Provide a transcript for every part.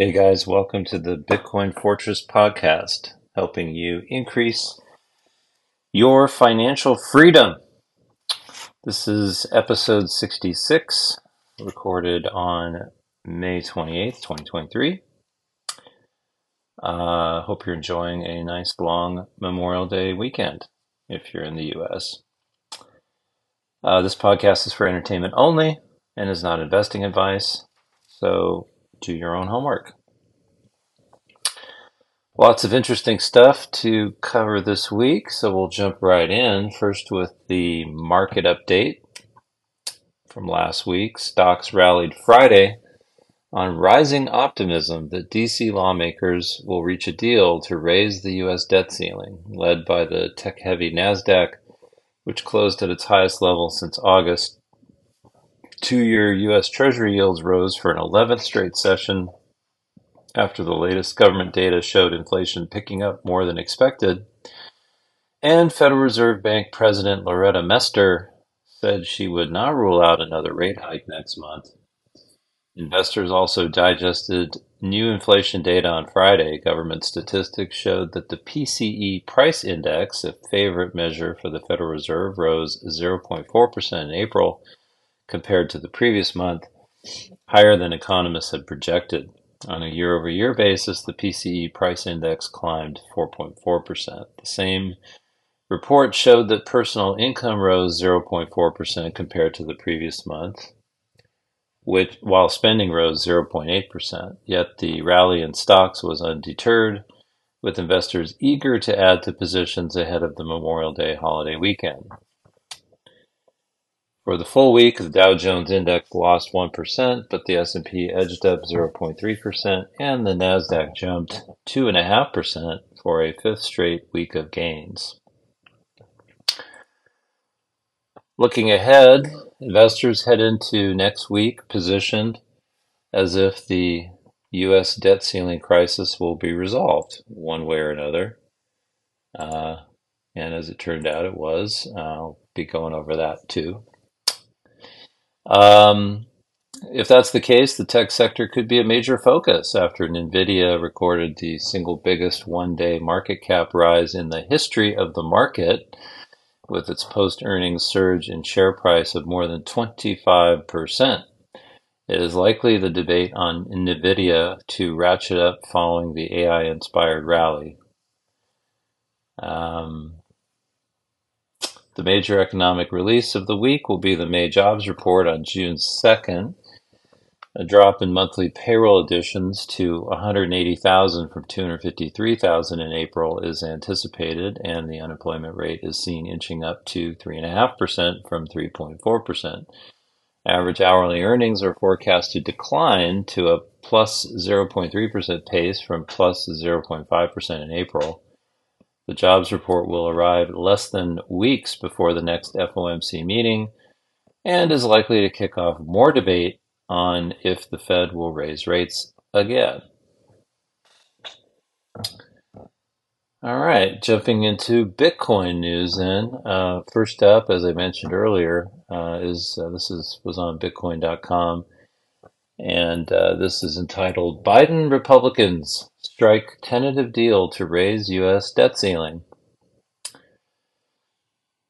Hey guys, welcome to the Bitcoin Fortress podcast, helping you increase your financial freedom. This is episode 66, recorded on May 28th, 2023. Uh, hope you're enjoying a nice long Memorial Day weekend if you're in the US. Uh, this podcast is for entertainment only and is not investing advice. So do your own homework. Lots of interesting stuff to cover this week, so we'll jump right in. First, with the market update from last week. Stocks rallied Friday on rising optimism that DC lawmakers will reach a deal to raise the U.S. debt ceiling, led by the tech heavy NASDAQ, which closed at its highest level since August Two year U.S. Treasury yields rose for an 11th straight session after the latest government data showed inflation picking up more than expected. And Federal Reserve Bank President Loretta Mester said she would not rule out another rate hike next month. Investors also digested new inflation data on Friday. Government statistics showed that the PCE price index, a favorite measure for the Federal Reserve, rose 0.4% in April compared to the previous month, higher than economists had projected. On a year over year basis, the PCE price index climbed 4.4%. The same report showed that personal income rose 0.4% compared to the previous month, which, while spending rose 0.8%. Yet the rally in stocks was undeterred, with investors eager to add to positions ahead of the Memorial Day holiday weekend. For the full week, the Dow Jones Index lost 1%, but the S&P edged up 0.3%, and the Nasdaq jumped 2.5% for a fifth straight week of gains. Looking ahead, investors head into next week positioned as if the U.S. debt ceiling crisis will be resolved one way or another. Uh, and as it turned out, it was. I'll be going over that too. Um, if that's the case, the tech sector could be a major focus after NVIDIA recorded the single biggest one day market cap rise in the history of the market, with its post earnings surge in share price of more than 25%. It is likely the debate on NVIDIA to ratchet up following the AI inspired rally. Um, the major economic release of the week will be the May jobs report on June 2nd. A drop in monthly payroll additions to 180,000 from 253,000 in April is anticipated, and the unemployment rate is seen inching up to 3.5% from 3.4%. Average hourly earnings are forecast to decline to a plus 0.3% pace from plus 0.5% in April. The jobs report will arrive less than weeks before the next FOMC meeting and is likely to kick off more debate on if the Fed will raise rates again. All right, jumping into Bitcoin news then. Uh, first up, as I mentioned earlier, uh, is uh, this is was on Bitcoin.com, and uh, this is entitled "Biden Republicans strike tentative deal to raise U.S. debt ceiling.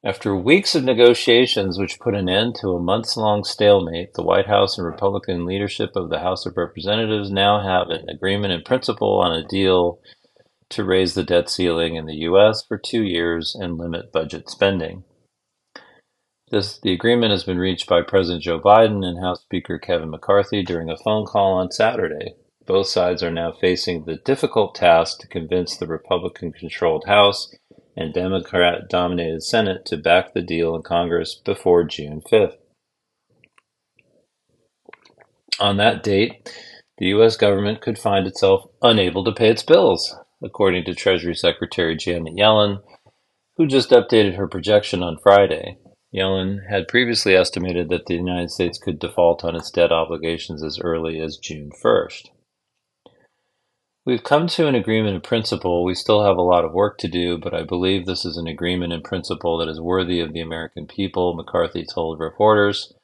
After weeks of negotiations which put an end to a months long stalemate, the White House and Republican leadership of the House of Representatives now have an agreement in principle on a deal to raise the debt ceiling in the U.S. for two years and limit budget spending. This, the agreement has been reached by President Joe Biden and House Speaker Kevin McCarthy during a phone call on Saturday. Both sides are now facing the difficult task to convince the Republican controlled House and Democrat dominated Senate to back the deal in Congress before June 5th. On that date, the U.S. government could find itself unable to pay its bills, according to Treasury Secretary Janet Yellen, who just updated her projection on Friday. Yellen had previously estimated that the United States could default on its debt obligations as early as June 1st. We've come to an agreement in principle. We still have a lot of work to do, but I believe this is an agreement in principle that is worthy of the American people, McCarthy told reporters.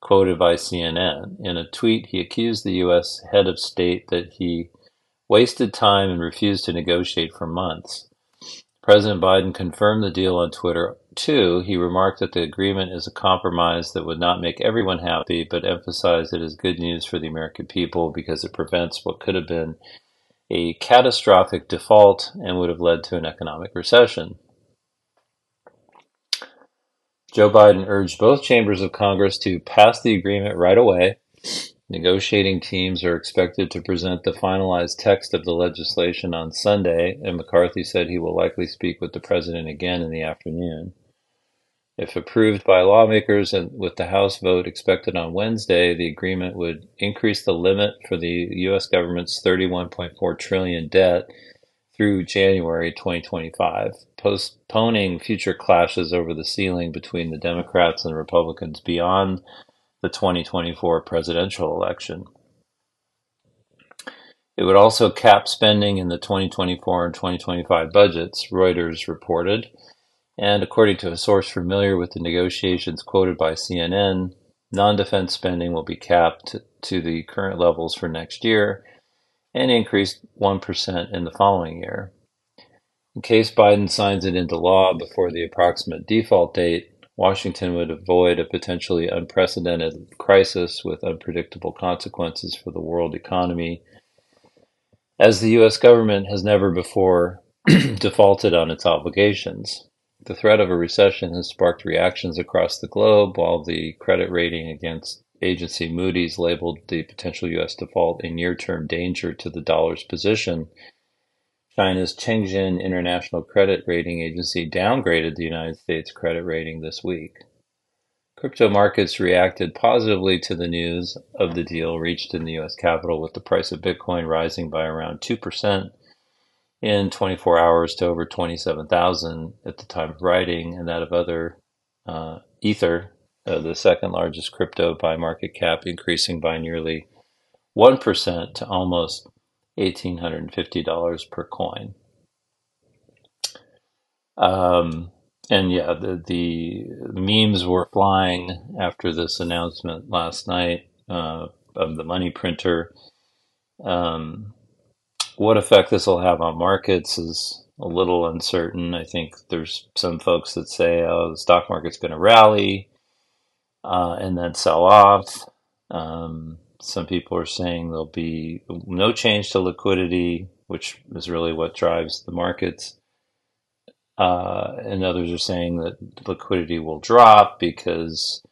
quoted by CNN. In a tweet, he accused the U.S. head of state that he wasted time and refused to negotiate for months. President Biden confirmed the deal on Twitter too. He remarked that the agreement is a compromise that would not make everyone happy, but emphasized it is good news for the American people because it prevents what could have been a catastrophic default and would have led to an economic recession. Joe Biden urged both chambers of Congress to pass the agreement right away. Negotiating teams are expected to present the finalized text of the legislation on Sunday, and McCarthy said he will likely speak with the president again in the afternoon. If approved by lawmakers and with the House vote expected on Wednesday, the agreement would increase the limit for the U.S. government's 31.4 trillion debt through January 2025, postponing future clashes over the ceiling between the Democrats and Republicans beyond the 2024 presidential election. It would also cap spending in the 2024 and 2025 budgets, Reuters reported. And according to a source familiar with the negotiations quoted by CNN, non defense spending will be capped to the current levels for next year and increased 1% in the following year. In case Biden signs it into law before the approximate default date, Washington would avoid a potentially unprecedented crisis with unpredictable consequences for the world economy, as the U.S. government has never before defaulted on its obligations. The threat of a recession has sparked reactions across the globe, while the credit rating against agency Moody's labeled the potential U.S. default a near term danger to the dollar's position. China's Chengxin International Credit Rating Agency downgraded the United States credit rating this week. Crypto markets reacted positively to the news of the deal reached in the U.S. Capitol, with the price of Bitcoin rising by around 2% in 24 hours to over 27,000 at the time of writing, and that of other uh, Ether uh, the second largest crypto by market cap, increasing by nearly 1% to almost $1,850 per coin. Um, and yeah, the, the memes were flying after this announcement last night uh, of the money printer. Um, what effect this will have on markets is a little uncertain. I think there's some folks that say, oh, the stock market's going to rally uh, and then sell off. Um, some people are saying there'll be no change to liquidity, which is really what drives the markets. Uh, and others are saying that liquidity will drop because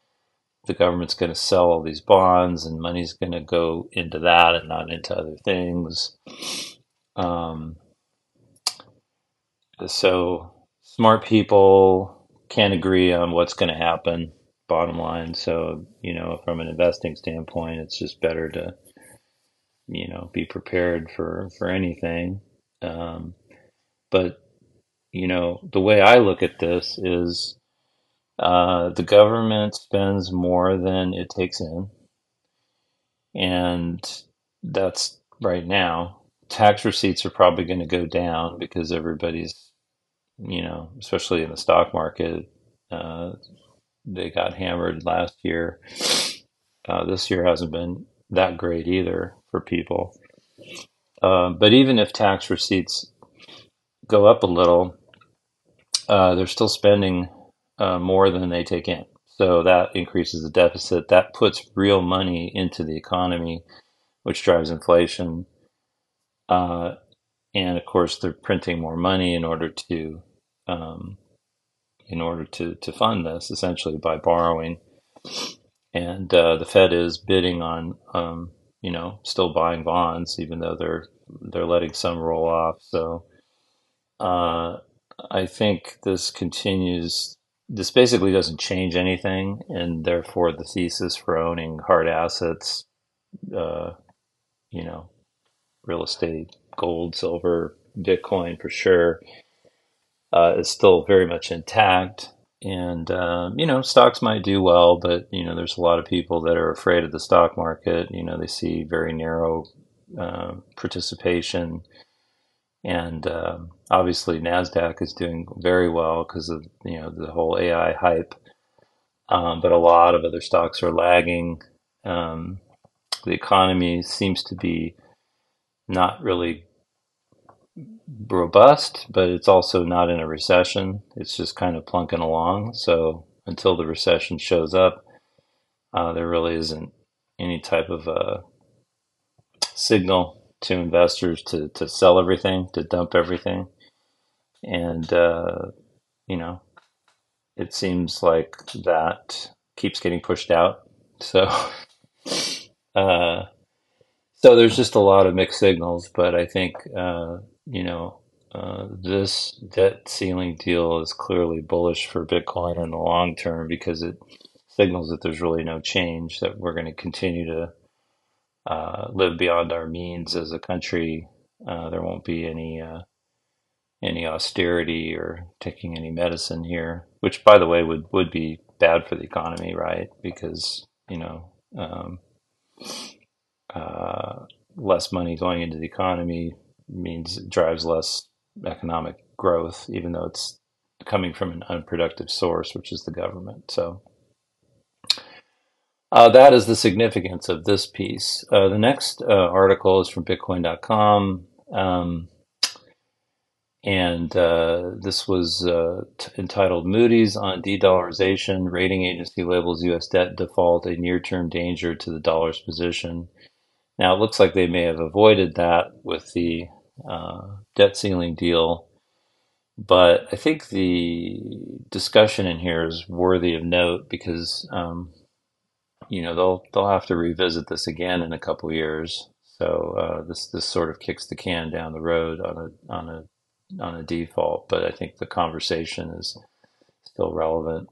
the government's going to sell all these bonds and money's going to go into that and not into other things. Um, so smart people can't agree on what's going to happen bottom line. So, you know, from an investing standpoint, it's just better to, you know, be prepared for, for anything. Um, but, you know, the way I look at this is uh, the government spends more than it takes in. And that's right now. Tax receipts are probably going to go down because everybody's, you know, especially in the stock market, uh, they got hammered last year. Uh, this year hasn't been that great either for people. Uh, but even if tax receipts go up a little, uh, they're still spending uh, more than they take in. So that increases the deficit. That puts real money into the economy, which drives inflation. Uh, and of course, they're printing more money in order to um, in order to, to fund this, essentially by borrowing. And uh, the Fed is bidding on, um, you know, still buying bonds, even though they're they're letting some roll off. So uh, I think this continues. This basically doesn't change anything, and therefore the thesis for owning hard assets, uh, you know, real estate, gold, silver, Bitcoin for sure, uh, is still very much intact. And, uh, you know, stocks might do well, but, you know, there's a lot of people that are afraid of the stock market. You know, they see very narrow uh, participation. And um, obviously, NASDAQ is doing very well because of, you know, the whole AI hype. um, but a lot of other stocks are lagging. Um, the economy seems to be not really robust, but it's also not in a recession. It's just kind of plunking along. So until the recession shows up, uh, there really isn't any type of a uh, signal to investors to, to sell everything, to dump everything. And, uh, you know, it seems like that keeps getting pushed out. So, uh, so there's just a lot of mixed signals, but I think, uh, you know, uh, this debt ceiling deal is clearly bullish for Bitcoin in the long term because it signals that there's really no change, that we're going to continue to uh, live beyond our means as a country. Uh, there won't be any uh, any austerity or taking any medicine here, which, by the way, would would be bad for the economy, right? Because you know, um, uh, less money going into the economy means it drives less economic growth, even though it's coming from an unproductive source, which is the government. So. Uh, that is the significance of this piece. Uh, the next uh, article is from Bitcoin.com. Um, and uh, this was uh, t- entitled Moody's on De-Dollarization. Rating agency labels U.S. debt default a near-term danger to the dollar's position. Now, it looks like they may have avoided that with the uh, debt ceiling deal. But I think the discussion in here is worthy of note because um, you know they'll they'll have to revisit this again in a couple years. So uh, this this sort of kicks the can down the road on a on a on a default. But I think the conversation is still relevant.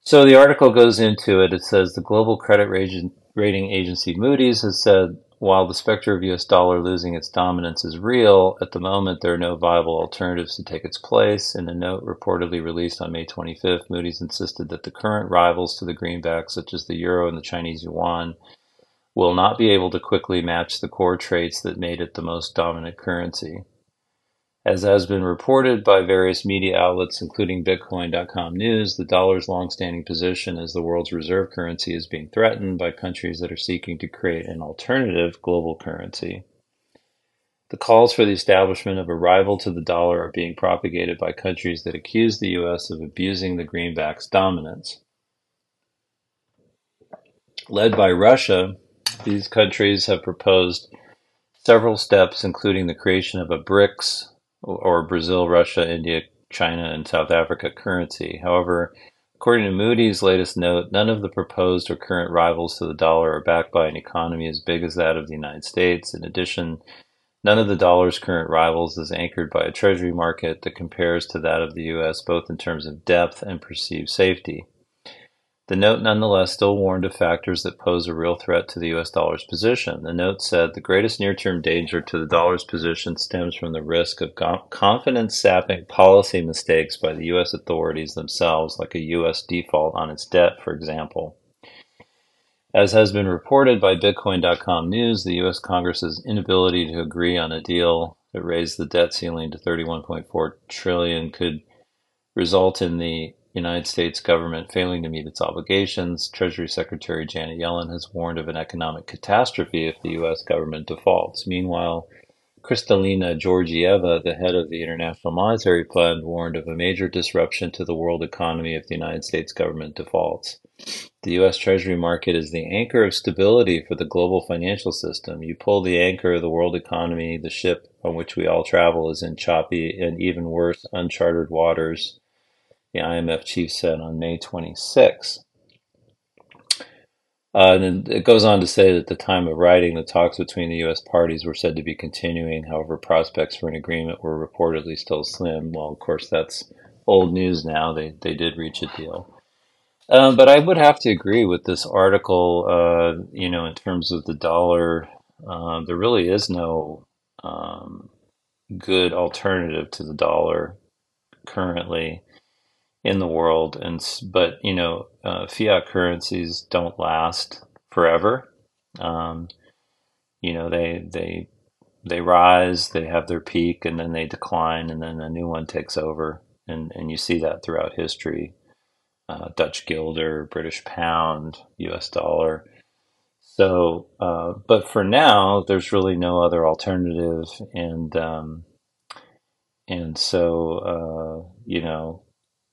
So the article goes into it. It says the global credit rating agency Moody's has said while the specter of US dollar losing its dominance is real, at the moment there are no viable alternatives to take its place. In a note reportedly released on May 25th, Moody's insisted that the current rivals to the greenback, such as the euro and the Chinese yuan, will not be able to quickly match the core traits that made it the most dominant currency. As has been reported by various media outlets, including Bitcoin.com News, the dollar's longstanding position as the world's reserve currency is being threatened by countries that are seeking to create an alternative global currency. The calls for the establishment of a rival to the dollar are being propagated by countries that accuse the U.S. of abusing the greenback's dominance. Led by Russia, these countries have proposed several steps, including the creation of a BRICS or Brazil, Russia, India, China, and South Africa currency. However, according to Moody's latest note, none of the proposed or current rivals to the dollar are backed by an economy as big as that of the United States. In addition, none of the dollar's current rivals is anchored by a treasury market that compares to that of the US both in terms of depth and perceived safety. The note nonetheless still warned of factors that pose a real threat to the US dollar's position. The note said the greatest near term danger to the dollar's position stems from the risk of confidence sapping policy mistakes by the US authorities themselves, like a US default on its debt, for example. As has been reported by Bitcoin.com News, the US Congress's inability to agree on a deal that raised the debt ceiling to 31.4 trillion could result in the United States government failing to meet its obligations, Treasury Secretary Janet Yellen has warned of an economic catastrophe if the U.S. government defaults. Meanwhile, Kristalina Georgieva, the head of the International Monetary Fund, warned of a major disruption to the world economy if the United States government defaults. The U.S. Treasury market is the anchor of stability for the global financial system. You pull the anchor of the world economy, the ship on which we all travel is in choppy and even worse, uncharted waters the IMF chief said on May 26. Uh, and it goes on to say that at the time of writing, the talks between the U.S. parties were said to be continuing. However, prospects for an agreement were reportedly still slim. Well, of course, that's old news now. They they did reach a deal. Um, but I would have to agree with this article. Uh, you know, in terms of the dollar, uh, there really is no um, good alternative to the dollar currently in the world, and but you know, uh, fiat currencies don't last forever. Um, you know, they they they rise, they have their peak, and then they decline, and then a new one takes over, and and you see that throughout history. uh, Dutch guilder, British pound, U.S. dollar. So, uh, but for now, there's really no other alternative, and um, and so uh, you know,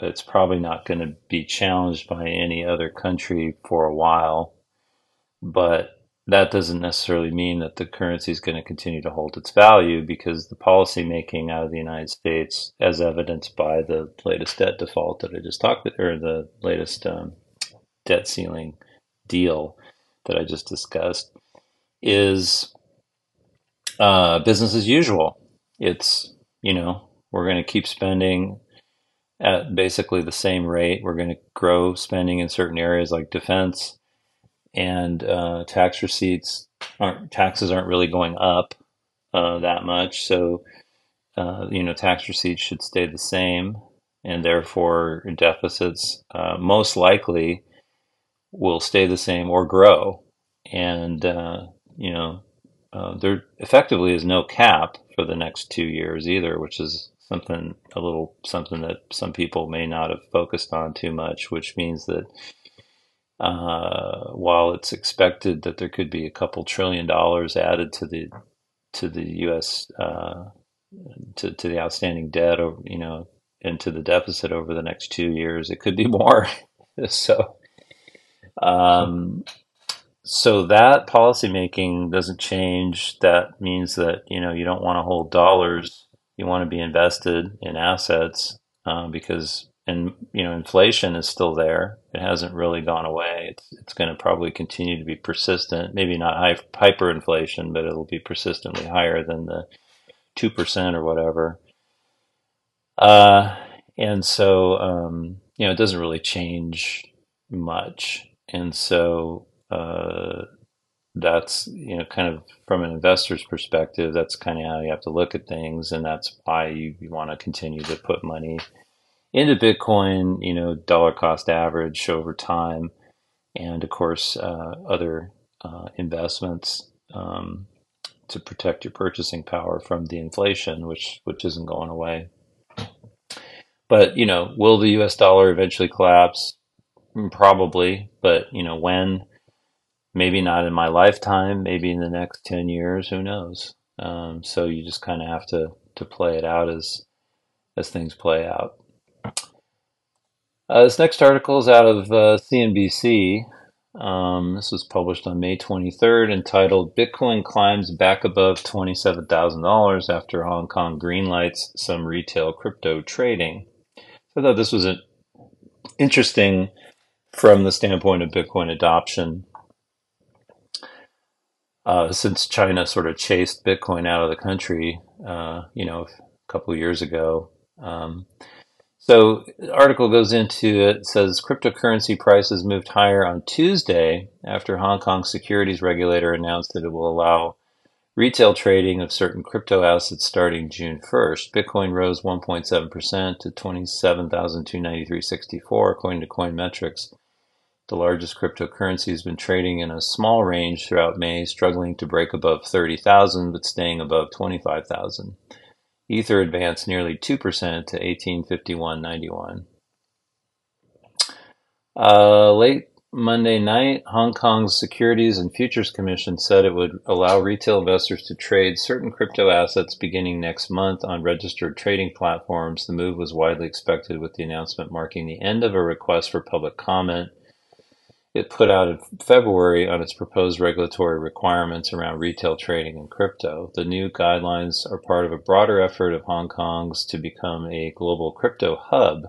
it's probably not going to be challenged by any other country for a while. But that doesn't necessarily mean that the currency is going to continue to hold its value because the policy making out of the United States, as evidenced by the latest debt default that I just talked or the latest um, debt ceiling deal that I just discussed, is uh, business as usual. It's, you know, we're going to keep spending at basically the same rate. We're going to grow spending in certain areas like defense and uh, tax receipts aren't taxes aren't really going up uh, that much. So uh, you know tax receipts should stay the same, and therefore deficits uh, most likely will stay the same or grow. And uh, you know uh, there effectively is no cap for the next two years either, which is something a little something that some people may not have focused on too much, which means that uh, while it's expected that there could be a couple trillion dollars added to the to the U.S. Uh, to to the outstanding debt, over you know, into the deficit over the next two years, it could be more. so, um, so that policymaking doesn't change. That means that you know you don't want to hold dollars. You want to be invested in assets uh, because and you know inflation is still there. It hasn't really gone away. It's it's going to probably continue to be persistent. Maybe not high, hyperinflation, but it'll be persistently higher than the two percent or whatever. Uh, and so um, you know it doesn't really change much. And so uh, that's you know kind of from an investor's perspective, that's kind of how you have to look at things, and that's why you, you want to continue to put money into Bitcoin, you know, dollar cost average over time, and of course, uh, other uh, investments um, to protect your purchasing power from the inflation, which which isn't going away. But you know, will the U.S. dollar eventually collapse? Mm, probably, but you know when? Maybe not in my lifetime. Maybe in the next ten years. Who knows? Um, so you just kind of have to to play it out as as things play out. Uh, this next article is out of uh, CNBC. Um, this was published on May 23rd, entitled Bitcoin Climbs Back Above $27,000 After Hong Kong Greenlights Some Retail Crypto Trading. So I thought this was an interesting from the standpoint of Bitcoin adoption. Uh, since China sort of chased Bitcoin out of the country, uh, you know, a couple of years ago. Um, so the article goes into it says cryptocurrency prices moved higher on Tuesday after Hong Kong securities regulator announced that it will allow retail trading of certain crypto assets starting June 1st. Bitcoin rose 1.7% to 27,293.64 according to Coinmetrics. The largest cryptocurrency has been trading in a small range throughout May, struggling to break above 30,000 but staying above 25,000. Ether advanced nearly 2% to 1851.91. Uh, late Monday night, Hong Kong's Securities and Futures Commission said it would allow retail investors to trade certain crypto assets beginning next month on registered trading platforms. The move was widely expected, with the announcement marking the end of a request for public comment it put out in February on its proposed regulatory requirements around retail trading in crypto. The new guidelines are part of a broader effort of Hong Kong's to become a global crypto hub.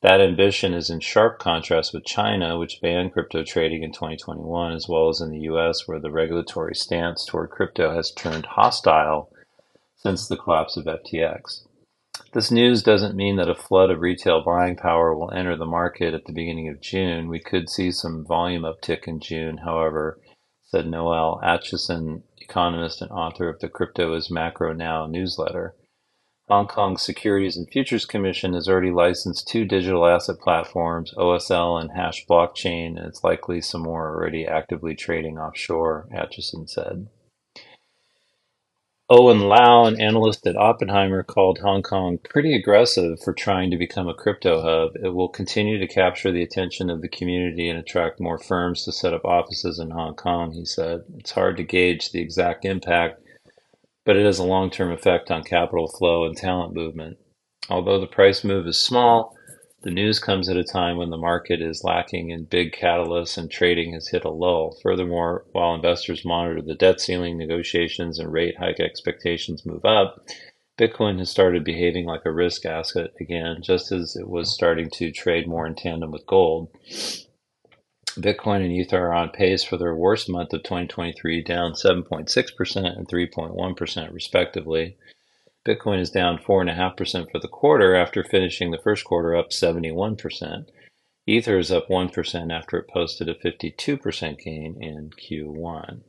That ambition is in sharp contrast with China, which banned crypto trading in 2021, as well as in the US, where the regulatory stance toward crypto has turned hostile since the collapse of FTX. This news doesn't mean that a flood of retail buying power will enter the market at the beginning of June. We could see some volume uptick in June, however, said Noelle Acheson, economist and author of the Crypto is Macro Now newsletter. Hong Kong's Securities and Futures Commission has already licensed two digital asset platforms, OSL and Hash Blockchain, and it's likely some more already actively trading offshore, Atchison said. Owen Lau, an analyst at Oppenheimer, called Hong Kong pretty aggressive for trying to become a crypto hub. It will continue to capture the attention of the community and attract more firms to set up offices in Hong Kong, he said. It's hard to gauge the exact impact, but it has a long term effect on capital flow and talent movement. Although the price move is small, the news comes at a time when the market is lacking in big catalysts and trading has hit a lull. Furthermore, while investors monitor the debt ceiling negotiations and rate hike expectations move up, Bitcoin has started behaving like a risk asset again, just as it was starting to trade more in tandem with gold. Bitcoin and Ether are on pace for their worst month of 2023, down 7.6% and 3.1% respectively. Bitcoin is down 4.5% for the quarter after finishing the first quarter up 71%. Ether is up 1% after it posted a 52% gain in Q1.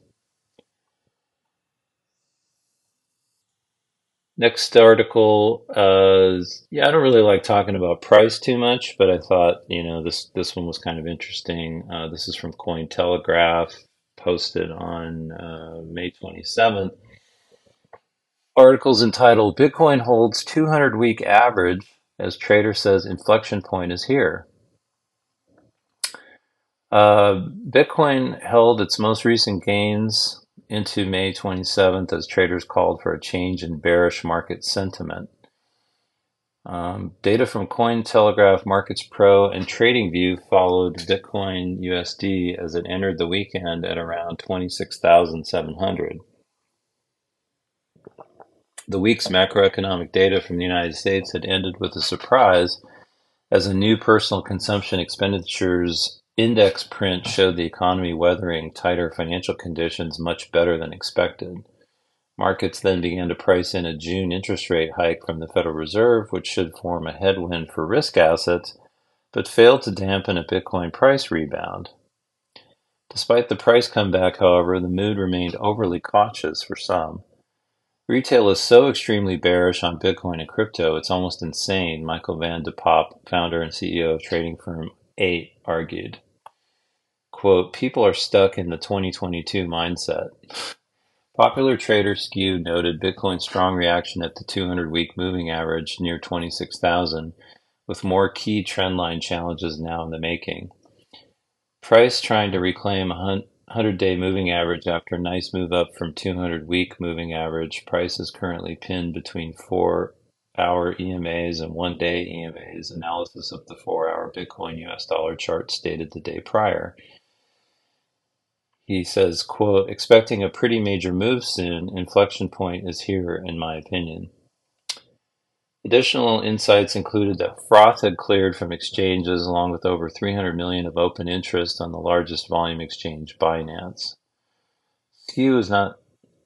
Next article, uh, yeah, I don't really like talking about price too much, but I thought you know this this one was kind of interesting. Uh, this is from Cointelegraph, posted on uh, May 27th articles entitled Bitcoin holds 200 week average as trader says inflection point is here. Uh, Bitcoin held its most recent gains into May 27th as traders called for a change in bearish market sentiment. Um, data from Cointelegraph Markets Pro and TradingView followed Bitcoin USD as it entered the weekend at around 26,700. The week's macroeconomic data from the United States had ended with a surprise as a new personal consumption expenditures index print showed the economy weathering tighter financial conditions much better than expected. Markets then began to price in a June interest rate hike from the Federal Reserve, which should form a headwind for risk assets, but failed to dampen a Bitcoin price rebound. Despite the price comeback, however, the mood remained overly cautious for some. Retail is so extremely bearish on Bitcoin and crypto, it's almost insane, Michael Van de Poppe, founder and CEO of trading firm 8, argued. Quote, people are stuck in the 2022 mindset. Popular trader Skew noted Bitcoin's strong reaction at the 200 week moving average near 26,000, with more key trendline challenges now in the making. Price trying to reclaim 100 day moving average after a nice move up from 200 week moving average. Price is currently pinned between 4 hour EMAs and 1 day EMAs. Analysis of the 4 hour Bitcoin US dollar chart stated the day prior. He says, quote, expecting a pretty major move soon, inflection point is here in my opinion. Additional insights included that froth had cleared from exchanges along with over 300 million of open interest on the largest volume exchange, Binance. Skew is not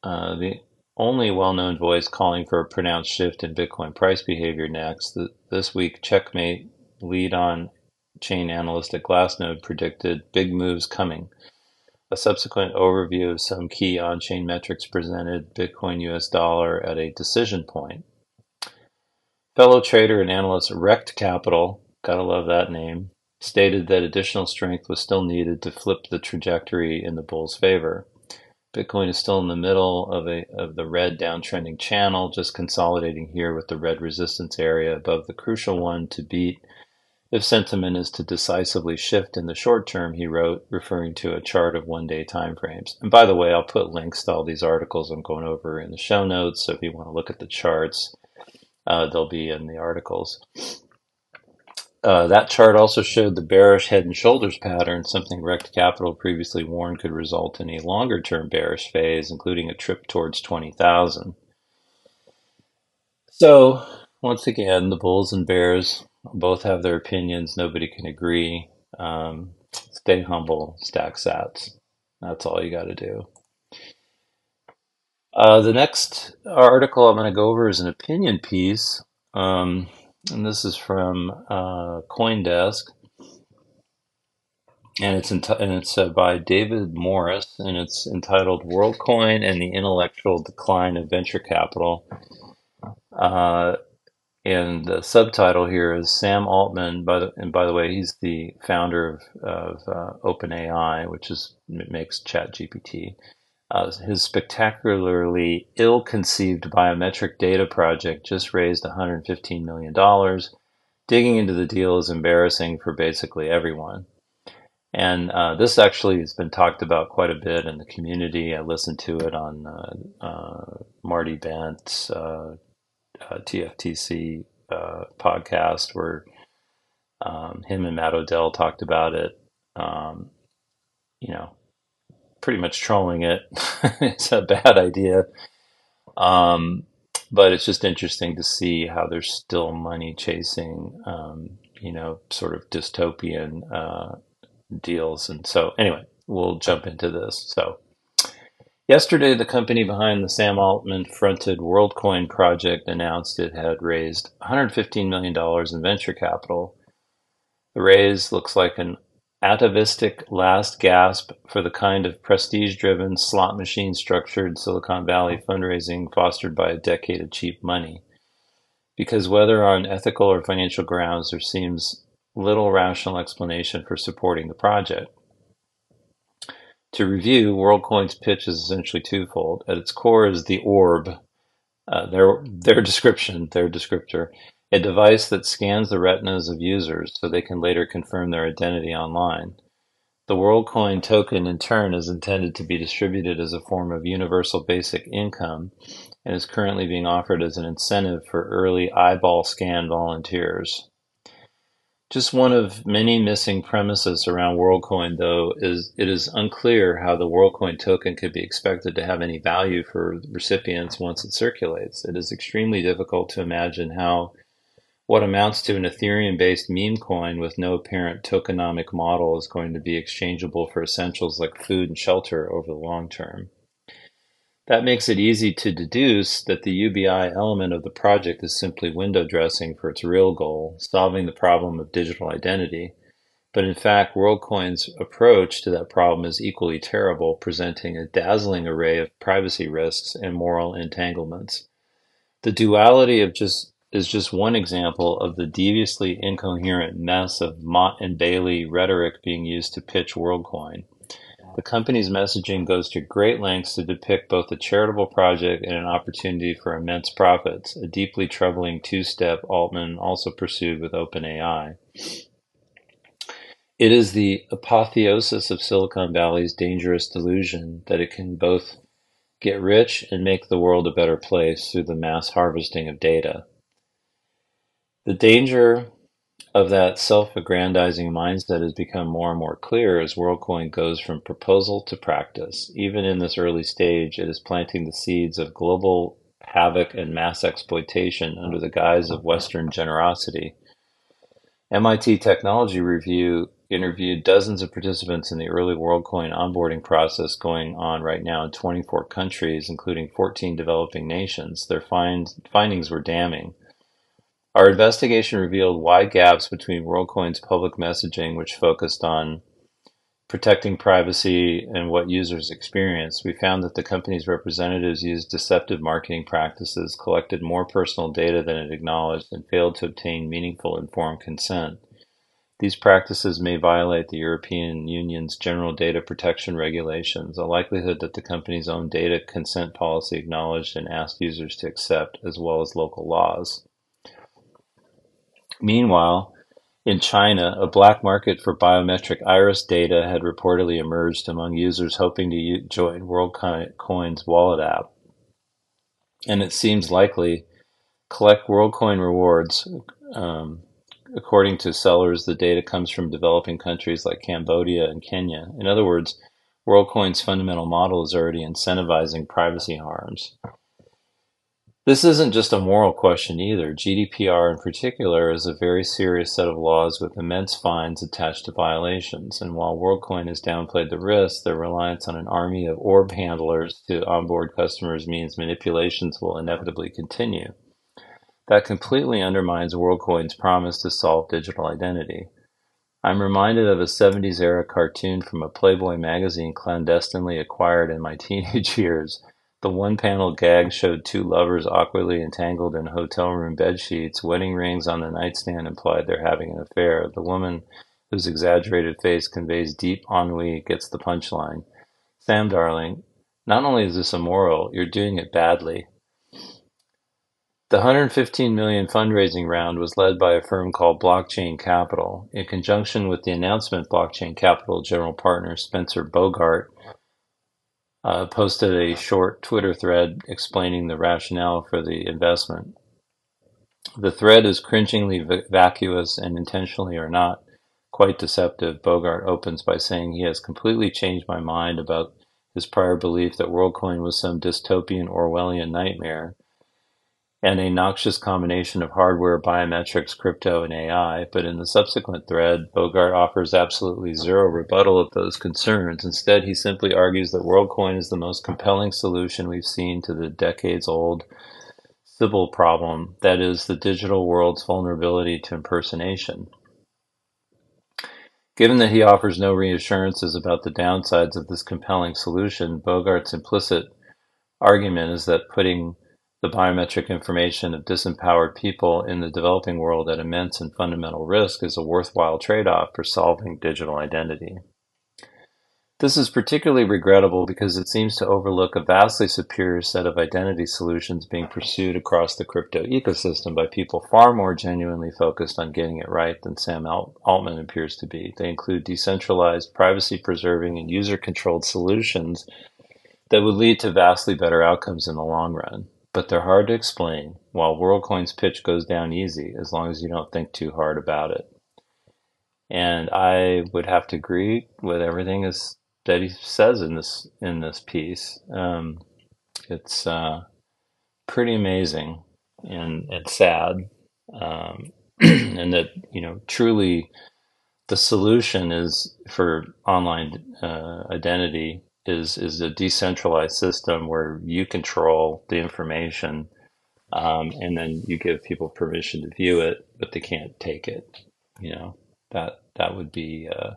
uh, the only well-known voice calling for a pronounced shift in Bitcoin price behavior next. This week, Checkmate lead on chain analyst at Glassnode predicted big moves coming. A subsequent overview of some key on-chain metrics presented Bitcoin US dollar at a decision point. Fellow trader and analyst Rekt Capital, gotta love that name, stated that additional strength was still needed to flip the trajectory in the bull's favor. Bitcoin is still in the middle of, a, of the red downtrending channel, just consolidating here with the red resistance area above the crucial one to beat if sentiment is to decisively shift in the short term, he wrote, referring to a chart of one day timeframes. And by the way, I'll put links to all these articles I'm going over in the show notes. So if you want to look at the charts, uh, they'll be in the articles. Uh, that chart also showed the bearish head and shoulders pattern, something Rekt Capital previously warned could result in a longer term bearish phase, including a trip towards 20,000. So, once again, the bulls and bears both have their opinions. Nobody can agree. Um, stay humble, stack sats. That's all you got to do. Uh, the next article I'm going to go over is an opinion piece, um, and this is from uh, CoinDesk, and it's enti- and it's uh, by David Morris, and it's entitled "WorldCoin and the Intellectual Decline of Venture Capital." Uh, and the subtitle here is Sam Altman. By the, and by the way, he's the founder of, of uh, OpenAI, which is makes ChatGPT. Uh, his spectacularly ill conceived biometric data project just raised $115 million. Digging into the deal is embarrassing for basically everyone. And uh, this actually has been talked about quite a bit in the community. I listened to it on uh, uh Marty Bent's uh, uh, TFTC podcast where um, him and Matt Odell talked about it. Um, you know, pretty much trolling it. it's a bad idea. Um, but it's just interesting to see how there's still money chasing, um, you know, sort of dystopian uh, deals. And so, anyway, we'll jump into this. So, yesterday, the company behind the Sam Altman fronted WorldCoin project announced it had raised $115 million in venture capital. The raise looks like an atavistic last gasp for the kind of prestige-driven, slot machine-structured Silicon Valley fundraising fostered by a decade of cheap money. Because whether on ethical or financial grounds, there seems little rational explanation for supporting the project. To review, WorldCoin's pitch is essentially twofold. At its core is the orb, uh, their their description, their descriptor, a device that scans the retinas of users so they can later confirm their identity online. The WorldCoin token, in turn, is intended to be distributed as a form of universal basic income and is currently being offered as an incentive for early eyeball scan volunteers. Just one of many missing premises around WorldCoin, though, is it is unclear how the WorldCoin token could be expected to have any value for recipients once it circulates. It is extremely difficult to imagine how what amounts to an Ethereum-based meme coin with no apparent tokenomic model is going to be exchangeable for essentials like food and shelter over the long term. That makes it easy to deduce that the UBI element of the project is simply window dressing for its real goal, solving the problem of digital identity. But in fact, WorldCoin's approach to that problem is equally terrible, presenting a dazzling array of privacy risks and moral entanglements. The duality of just is just one example of the deviously incoherent mess of Motte and Bailey rhetoric being used to pitch WorldCoin. The company's messaging goes to great lengths to depict both a charitable project and an opportunity for immense profits, a deeply troubling two step Altman also pursued with OpenAI. It is the apotheosis of Silicon Valley's dangerous delusion that it can both get rich and make the world a better place through the mass harvesting of data. The danger of that self-aggrandizing mindset has become more and more clear as WorldCoin goes from proposal to practice. Even in this early stage, it is planting the seeds of global havoc and mass exploitation under the guise of Western generosity. MIT Technology Review interviewed dozens of participants in the early WorldCoin onboarding process going on right now in 24 countries, including 14 developing nations. Their find, findings were damning. Our investigation revealed wide gaps between WorldCoin's public messaging, which focused on protecting privacy and what users experience, We found that the company's representatives used deceptive marketing practices, collected more personal data than it acknowledged, and failed to obtain meaningful informed consent. These practices may violate the European Union's General Data Protection Regulations, a likelihood that the company's own data consent policy acknowledged and asked users to accept, as well as local laws. Meanwhile, in China, a black market for biometric iris data had reportedly emerged among users hoping to join WorldCoin's wallet app. And it seems likely collect WorldCoin rewards. Um, according to sellers, the data comes from developing countries like Cambodia and Kenya. In other words, WorldCoin's fundamental model is already incentivizing privacy harms. This isn't just a moral question either. GDPR in particular is a very serious set of laws with immense fines attached to violations. And while WorldCoin has downplayed the risk, their reliance on an army of orb handlers to onboard customers means manipulations will inevitably continue. That completely undermines WorldCoin's promise to solve digital identity. I'm reminded of a 70s era cartoon from a Playboy magazine clandestinely acquired in my teenage years the one-panel gag showed two lovers awkwardly entangled in hotel room bed sheets. Wedding rings on the nightstand implied they're having an affair. The woman, whose exaggerated face conveys deep ennui, gets the punchline. Sam, darling, Not only is this immoral, you're doing it badly. The 115 million fundraising round was led by a firm called Blockchain Capital. In conjunction with the announcement, Blockchain Capital general partner Spencer Bogart uh, posted a short Twitter thread explaining the rationale for the investment. The thread is cringingly vacuous and intentionally or not quite deceptive. Bogart opens by saying he has completely changed my mind about his prior belief that WorldCoin was some dystopian Orwellian nightmare and a noxious combination of hardware, biometrics, crypto, and AI. But in the subsequent thread, Bogart offers absolutely zero rebuttal of those concerns. Instead, he simply argues that WorldCoin is the most compelling solution we've seen to the decades old Sybil problem, that is, the digital world's vulnerability to impersonation. Given that he offers no reassurances about the downsides of this compelling solution, Bogart's implicit argument is that putting the biometric information of disempowered people in the developing world at immense and fundamental risk is a worthwhile trade off for solving digital identity. This is particularly regrettable because it seems to overlook a vastly superior set of identity solutions being pursued across the crypto ecosystem by people far more genuinely focused on getting it right than Sam Altman appears to be. They include decentralized, privacy preserving, and user controlled solutions that would lead to vastly better outcomes in the long run. But they're hard to explain, while WorldCoin's pitch goes down easy as long as you don't think too hard about it. And I would have to agree with everything that he says in this in this piece. Um, it's uh, pretty amazing and and sad, um, and that you know truly the solution is for online uh, identity is is a decentralized system where you control the information um, and then you give people permission to view it but they can't take it you know that that would be uh,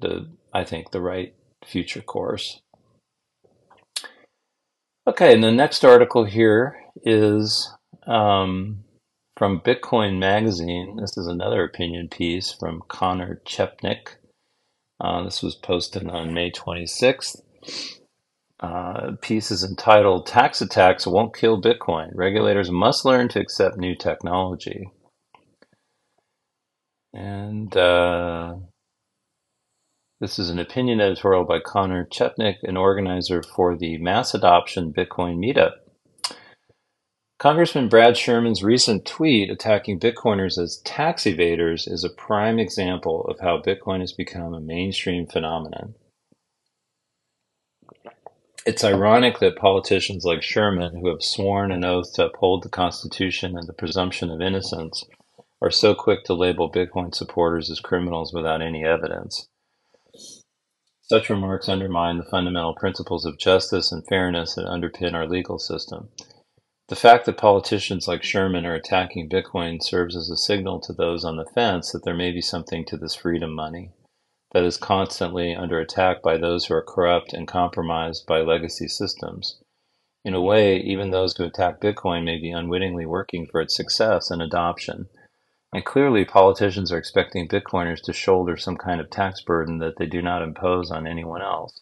the I think the right future course. Okay, and the next article here is um, from Bitcoin Magazine. This is another opinion piece from Conor Chepenik. Uh, this was posted on May 26th. Uh, piece is entitled Tax Attacks Won't Kill Bitcoin. Regulators must learn to accept new technology. And uh, this is an opinion editorial by Conor Chepenik, an organizer for the Mass Adoption Bitcoin Meetup. Congressman Brad Sherman's recent tweet attacking Bitcoiners as tax evaders is a prime example of how Bitcoin has become a mainstream phenomenon. It's ironic that politicians like Sherman, who have sworn an oath to uphold the Constitution and the presumption of innocence, are so quick to label Bitcoin supporters as criminals without any evidence. Such remarks undermine the fundamental principles of justice and fairness that underpin our legal system. The fact that politicians like Sherman are attacking Bitcoin serves as a signal to those on the fence that there may be something to this freedom money that is constantly under attack by those who are corrupt and compromised by legacy systems. In a way, even those who attack Bitcoin may be unwittingly working for its success and adoption and clearly, politicians are expecting Bitcoiners to shoulder some kind of tax burden that they do not impose on anyone else.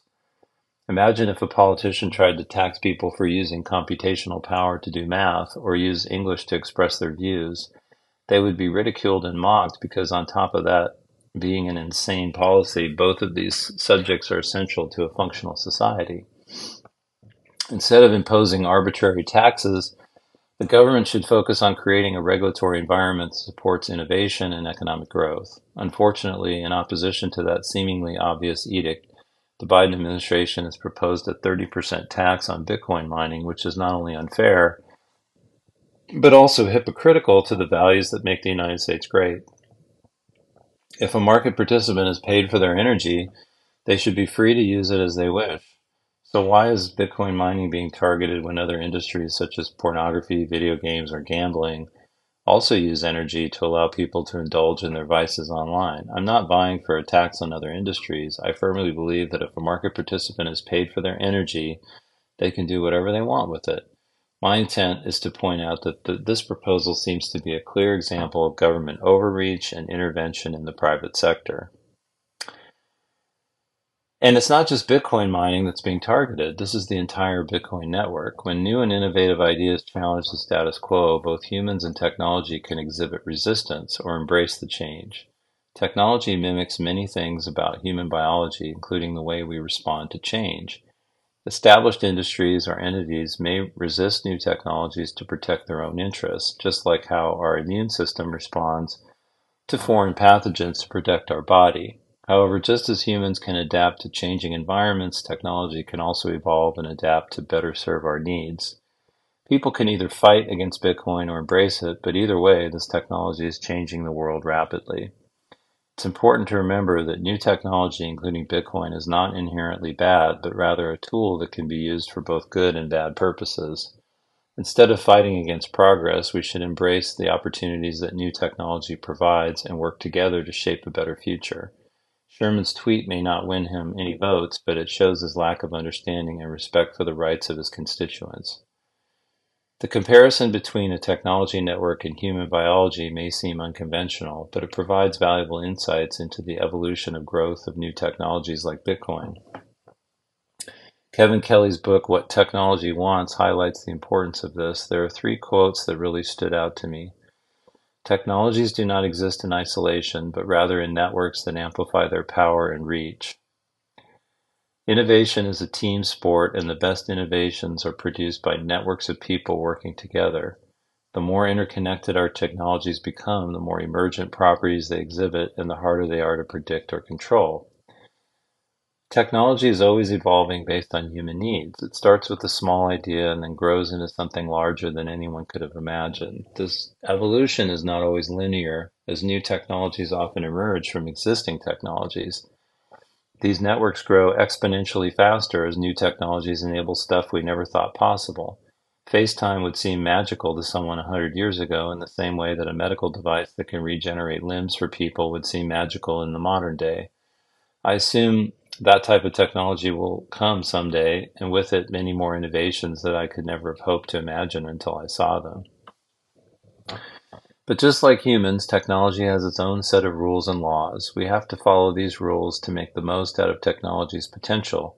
Imagine if a politician tried to tax people for using computational power to do math or use English to express their views. They would be ridiculed and mocked because, on top of that being an insane policy, both of these subjects are essential to a functional society. Instead of imposing arbitrary taxes, the government should focus on creating a regulatory environment that supports innovation and economic growth. Unfortunately, in opposition to that seemingly obvious edict, the Biden administration has proposed a 30% tax on Bitcoin mining, which is not only unfair, but also hypocritical to the values that make the United States great. If a market participant is paid for their energy, they should be free to use it as they wish. So why is Bitcoin mining being targeted when other industries such as pornography, video games, or gambling also use energy to allow people to indulge in their vices online? I'm not vying for a tax on other industries. I firmly believe that if a market participant is paid for their energy, they can do whatever they want with it. My intent is to point out that this proposal seems to be a clear example of government overreach and intervention in the private sector. And it's not just Bitcoin mining that's being targeted. This is the entire Bitcoin network. When new and innovative ideas challenge the status quo, both humans and technology can exhibit resistance or embrace the change. Technology mimics many things about human biology, including the way we respond to change. Established industries or entities may resist new technologies to protect their own interests, just like how our immune system responds to foreign pathogens to protect our body. However, just as humans can adapt to changing environments, technology can also evolve and adapt to better serve our needs. People can either fight against Bitcoin or embrace it, but either way, this technology is changing the world rapidly. It's important to remember that new technology, including Bitcoin, is not inherently bad, but rather a tool that can be used for both good and bad purposes. Instead of fighting against progress, we should embrace the opportunities that new technology provides and work together to shape a better future. Sherman's tweet may not win him any votes, but it shows his lack of understanding and respect for the rights of his constituents. The comparison between a technology network and human biology may seem unconventional, but it provides valuable insights into the evolution of growth of new technologies like Bitcoin. Kevin Kelly's book, What Technology Wants, highlights the importance of this. There are three quotes that really stood out to me. Technologies do not exist in isolation, but rather in networks that amplify their power and reach. Innovation is a team sport, and the best innovations are produced by networks of people working together. The more interconnected our technologies become, the more emergent properties they exhibit, and the harder they are to predict or control. Technology is always evolving based on human needs. It starts with a small idea and then grows into something larger than anyone could have imagined. This evolution is not always linear, as new technologies often emerge from existing technologies. These networks grow exponentially faster as new technologies enable stuff we never thought possible. FaceTime would seem magical to someone 100 years ago in the same way that a medical device that can regenerate limbs for people would seem magical in the modern day. I assume that type of technology will come someday, and with it, many more innovations that I could never have hoped to imagine until I saw them. But just like humans, technology has its own set of rules and laws. We have to follow these rules to make the most out of technology's potential.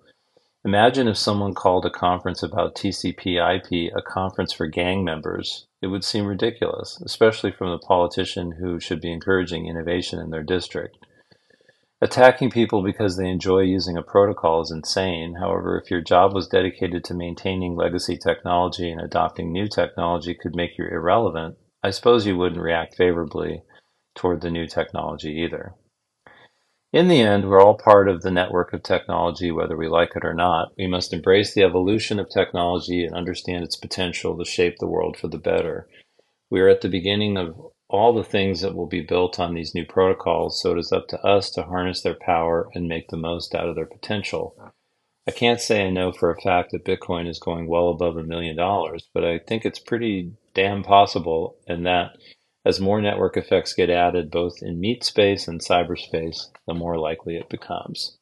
Imagine if someone called a conference about TCP IP a conference for gang members. It would seem ridiculous, especially from the politician who should be encouraging innovation in their district. Attacking people because they enjoy using a protocol is insane. However, if your job was dedicated to maintaining legacy technology and adopting new technology could make you irrelevant, I suppose you wouldn't react favorably toward the new technology either. In the end, we're all part of the network of technology, whether we like it or not. We must embrace the evolution of technology and understand its potential to shape the world for the better. We are at the beginning of all the things that will be built on these new protocols, so it is up to us to harness their power and make the most out of their potential. I can't say I know for a fact that Bitcoin is going well above a million dollars, but I think it's pretty damn possible, and that as more network effects get added both in meat space and cyberspace, the more likely it becomes.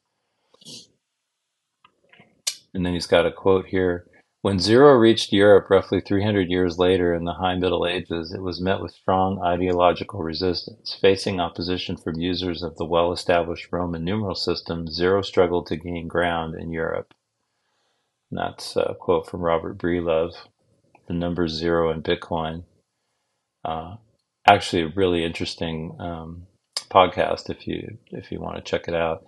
And then he's got a quote here when Zero reached Europe roughly 300 years later in the High Middle Ages, it was met with strong ideological resistance. Facing opposition from users of the well established Roman numeral system, Zero struggled to gain ground in Europe. And that's a quote from Robert Breedlove, The Number Zero in Bitcoin. Uh, actually, a really interesting um, podcast if you if you want to check it out.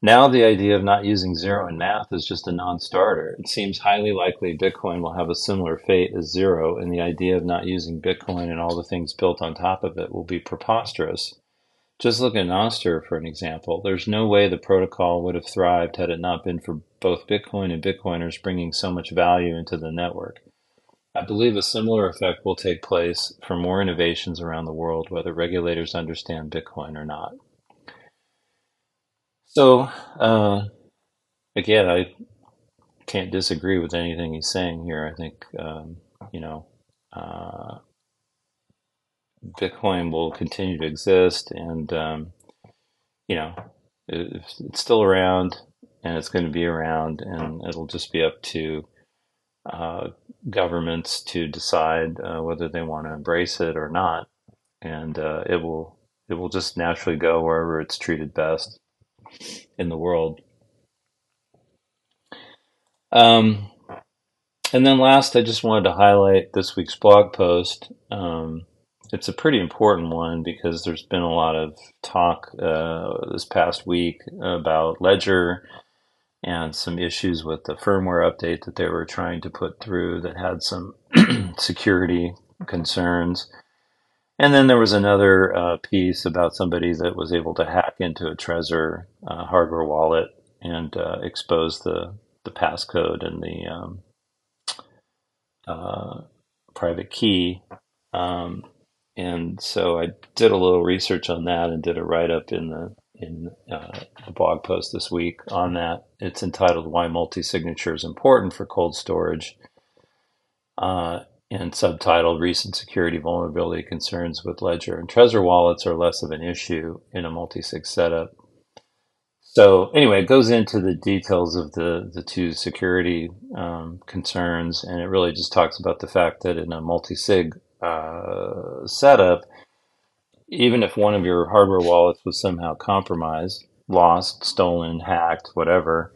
Now the idea of not using zero in math is just a non-starter. It seems highly likely Bitcoin will have a similar fate as zero, and the idea of not using Bitcoin and all the things built on top of it will be preposterous. Just look at Nostr for an example. There's no way the protocol would have thrived had it not been for both Bitcoin and Bitcoiners bringing so much value into the network. I believe a similar effect will take place for more innovations around the world, whether regulators understand Bitcoin or not. So, uh, again, I can't disagree with anything he's saying here. I think, um, you know, uh, Bitcoin will continue to exist, and um, you know, it, it's still around, and it's going to be around, and it'll just be up to uh, governments to decide uh, whether they want to embrace it or not, and uh, it will it will just naturally go wherever it's treated best in the world. Um, and then last, I just wanted to highlight this week's blog post. Um, it's a pretty important one because there's been a lot of talk uh, this past week about Ledger and some issues with the firmware update that they were trying to put through that had some security concerns. And then there was another uh, piece about somebody that was able to hack into a Trezor uh, hardware wallet and uh, expose the, the passcode and the um, uh, private key. Um, and so I did a little research on that and did a write up in the in uh, the blog post this week on that. It's entitled "Why Multi-Signature is Important for Cold Storage," uh, and subtitled "Recent Security Vulnerability Concerns with Ledger and Trezor Wallets Are Less of an Issue in a Multi-Sig Setup." So anyway, it goes into the details of the the two security um, concerns, and it really just talks about the fact that in a multi-sig uh, setup, even if one of your hardware wallets was somehow compromised, lost, stolen, hacked, whatever,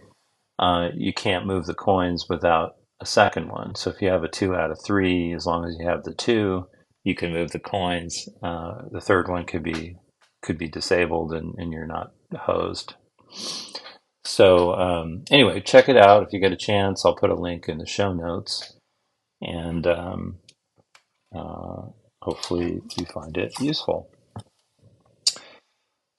uh, you can't move the coins without a second one. So if you have a two out of three, as long as you have the two, you can move the coins. Uh, the third one could be could be disabled, and, and you're not hosed. So um, anyway, check it out if you get a chance. I'll put a link in the show notes, and um, uh, hopefully you find it useful.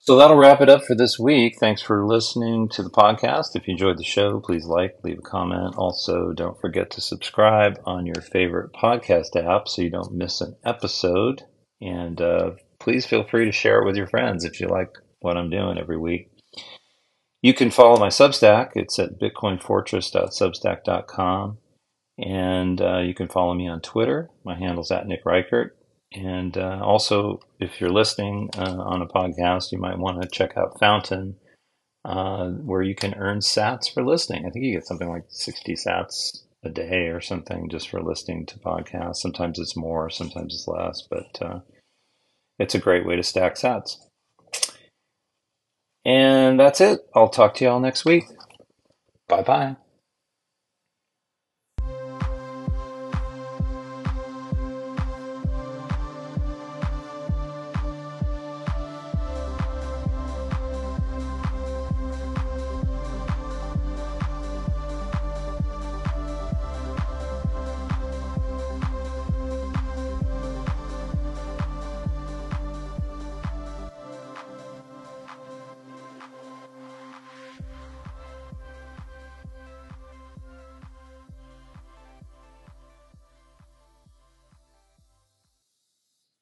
So that'll wrap it up for this week. Thanks for listening to the podcast. If you enjoyed the show, please like, leave a comment. Also, don't forget to subscribe on your favorite podcast app so you don't miss an episode. And uh, please feel free to share it with your friends if you like what I'm doing every week. You can follow my Substack. It's at bitcoinfortress.substack.com. And uh, you can follow me on Twitter. My handle's at Nick Reichert. And uh, also, if you're listening uh, on a podcast, you might want to check out Fountain, uh, where you can earn sats for listening. I think you get something like 60 sats a day or something just for listening to podcasts. Sometimes it's more, sometimes it's less, but uh, it's a great way to stack sats. And that's it. I'll talk to you all next week. Bye bye.